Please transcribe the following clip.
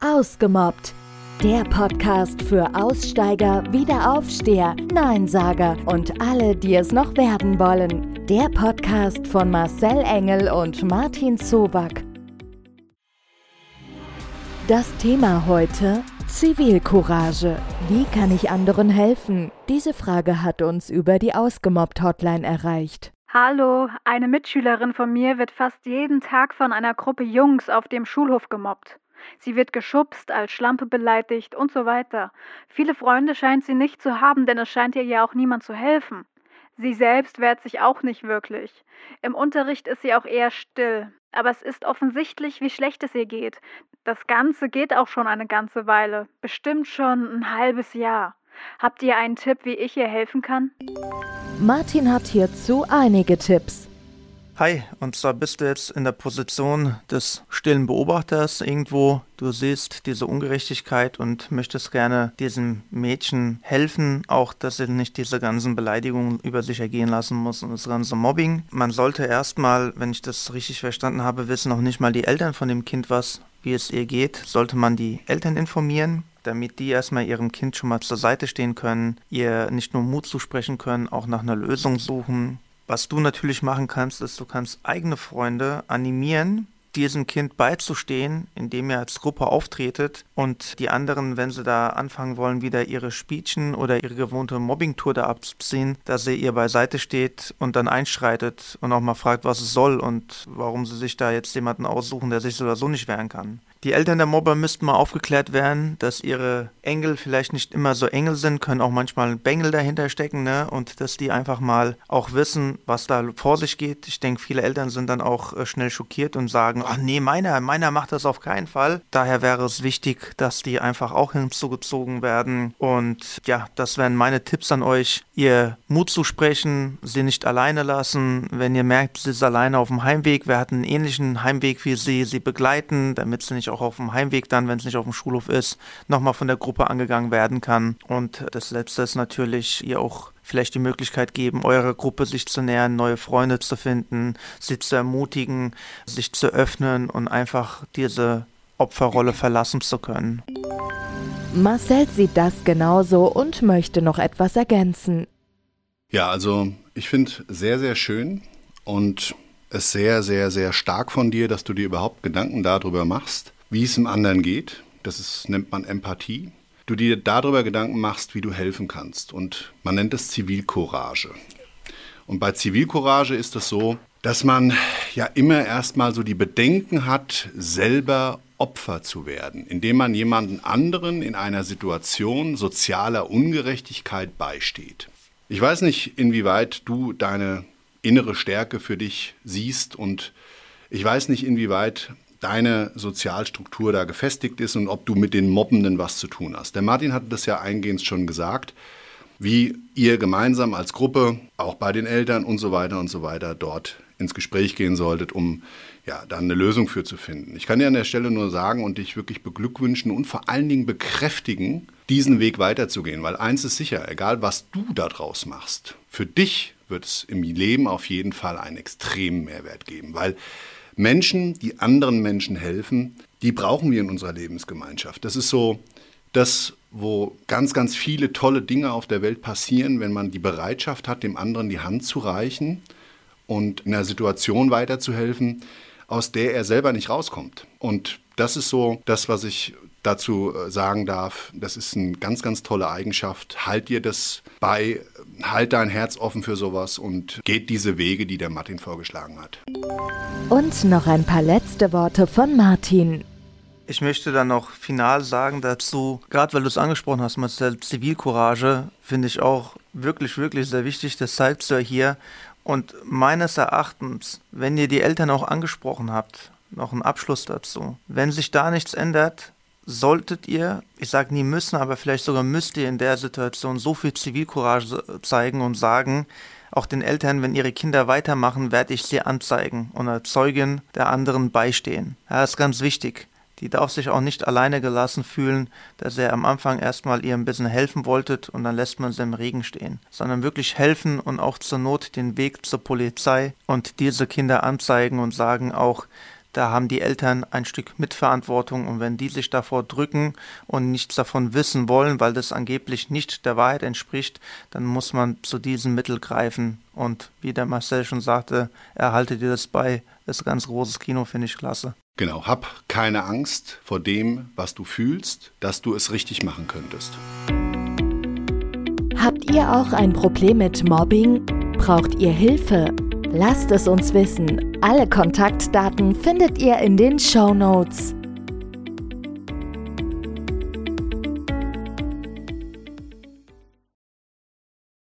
Ausgemobbt. Der Podcast für Aussteiger, Wiederaufsteher, Neinsager und alle, die es noch werden wollen. Der Podcast von Marcel Engel und Martin Zoback. Das Thema heute Zivilcourage. Wie kann ich anderen helfen? Diese Frage hat uns über die Ausgemobbt-Hotline erreicht. Hallo, eine Mitschülerin von mir wird fast jeden Tag von einer Gruppe Jungs auf dem Schulhof gemobbt. Sie wird geschubst, als Schlampe beleidigt und so weiter. Viele Freunde scheint sie nicht zu haben, denn es scheint ihr ja auch niemand zu helfen. Sie selbst wehrt sich auch nicht wirklich. Im Unterricht ist sie auch eher still. Aber es ist offensichtlich, wie schlecht es ihr geht. Das Ganze geht auch schon eine ganze Weile. Bestimmt schon ein halbes Jahr. Habt ihr einen Tipp, wie ich ihr helfen kann? Martin hat hierzu einige Tipps. Hi, und zwar bist du jetzt in der Position des stillen Beobachters irgendwo. Du siehst diese Ungerechtigkeit und möchtest gerne diesem Mädchen helfen, auch dass sie nicht diese ganzen Beleidigungen über sich ergehen lassen muss und das ganze Mobbing. Man sollte erstmal, wenn ich das richtig verstanden habe, wissen auch nicht mal die Eltern von dem Kind was, wie es ihr geht. Sollte man die Eltern informieren, damit die erstmal ihrem Kind schon mal zur Seite stehen können, ihr nicht nur Mut zusprechen können, auch nach einer Lösung suchen was du natürlich machen kannst, ist, du kannst eigene Freunde animieren, diesem Kind beizustehen, indem ihr als Gruppe auftretet und die anderen, wenn sie da anfangen wollen, wieder ihre Spielchen oder ihre gewohnte Mobbingtour da abzuziehen, dass sie ihr beiseite steht und dann einschreitet und auch mal fragt, was es soll und warum sie sich da jetzt jemanden aussuchen, der sich so oder so nicht wehren kann. Die Eltern der Mobber müssten mal aufgeklärt werden, dass ihre Engel vielleicht nicht immer so Engel sind, können auch manchmal Bengel dahinter stecken, ne? Und dass die einfach mal auch wissen, was da vor sich geht. Ich denke, viele Eltern sind dann auch äh, schnell schockiert und sagen, ach nee, meiner, meiner macht das auf keinen Fall. Daher wäre es wichtig, dass die einfach auch hinzugezogen werden. Und ja, das wären meine Tipps an euch, ihr Mut zu sprechen, sie nicht alleine lassen. Wenn ihr merkt, sie ist alleine auf dem Heimweg, wir hatten einen ähnlichen Heimweg wie sie, sie begleiten, damit sie nicht auch auf dem Heimweg dann, wenn es nicht auf dem Schulhof ist, nochmal von der Gruppe angegangen werden kann. Und das Letzte ist natürlich, ihr auch vielleicht die Möglichkeit geben, eurer Gruppe sich zu nähern, neue Freunde zu finden, sie zu ermutigen, sich zu öffnen und einfach diese Opferrolle verlassen zu können. Marcel sieht das genauso und möchte noch etwas ergänzen. Ja, also ich finde sehr, sehr schön und es sehr, sehr, sehr stark von dir, dass du dir überhaupt Gedanken darüber machst, wie es dem anderen geht. Das ist, nennt man Empathie. Du dir darüber Gedanken machst, wie du helfen kannst. Und man nennt es Zivilcourage. Und bei Zivilcourage ist es so, dass man ja immer erstmal so die Bedenken hat, selber Opfer zu werden, indem man jemanden anderen in einer Situation sozialer Ungerechtigkeit beisteht. Ich weiß nicht, inwieweit du deine innere Stärke für dich siehst und ich weiß nicht, inwieweit deine Sozialstruktur da gefestigt ist und ob du mit den Mobbenden was zu tun hast. Der Martin hatte das ja eingehend schon gesagt, wie ihr gemeinsam als Gruppe, auch bei den Eltern und so weiter und so weiter, dort ins Gespräch gehen solltet, um ja, dann eine Lösung für zu finden. Ich kann dir an der Stelle nur sagen und dich wirklich beglückwünschen und vor allen Dingen bekräftigen, diesen Weg weiterzugehen, weil eins ist sicher, egal was du daraus machst, für dich wird es im Leben auf jeden Fall einen extremen Mehrwert geben, weil Menschen, die anderen Menschen helfen, die brauchen wir in unserer Lebensgemeinschaft. Das ist so das, wo ganz, ganz viele tolle Dinge auf der Welt passieren, wenn man die Bereitschaft hat, dem anderen die Hand zu reichen und in einer Situation weiterzuhelfen, aus der er selber nicht rauskommt. Und das ist so das, was ich dazu äh, sagen darf. Das ist eine ganz, ganz tolle Eigenschaft. Halt dir das bei, halt dein Herz offen für sowas und geht diese Wege, die der Martin vorgeschlagen hat. Und noch ein paar letzte Worte von Martin. Ich möchte dann noch final sagen dazu, gerade weil du es angesprochen hast mit der Zivilcourage, finde ich auch wirklich, wirklich sehr wichtig. Das zeigst du ja hier. Und meines Erachtens, wenn ihr die Eltern auch angesprochen habt, noch ein Abschluss dazu. Wenn sich da nichts ändert, solltet ihr, ich sage nie müssen, aber vielleicht sogar müsst ihr in der Situation so viel Zivilcourage zeigen und sagen, auch den Eltern, wenn ihre Kinder weitermachen, werde ich sie anzeigen und als Zeugin der anderen beistehen. Ja, das ist ganz wichtig. Die darf sich auch nicht alleine gelassen fühlen, dass ihr am Anfang erstmal ihr ein bisschen helfen wolltet und dann lässt man sie im Regen stehen, sondern wirklich helfen und auch zur Not den Weg zur Polizei und diese Kinder anzeigen und sagen auch, da haben die Eltern ein Stück Mitverantwortung und wenn die sich davor drücken und nichts davon wissen wollen, weil das angeblich nicht der Wahrheit entspricht, dann muss man zu diesem Mittel greifen und wie der Marcel schon sagte, erhalte dir das bei, das ist ganz großes Kino, finde ich klasse. Genau, hab keine Angst vor dem, was du fühlst, dass du es richtig machen könntest. Habt ihr auch ein Problem mit Mobbing? Braucht ihr Hilfe? Lasst es uns wissen. Alle Kontaktdaten findet ihr in den Show Notes.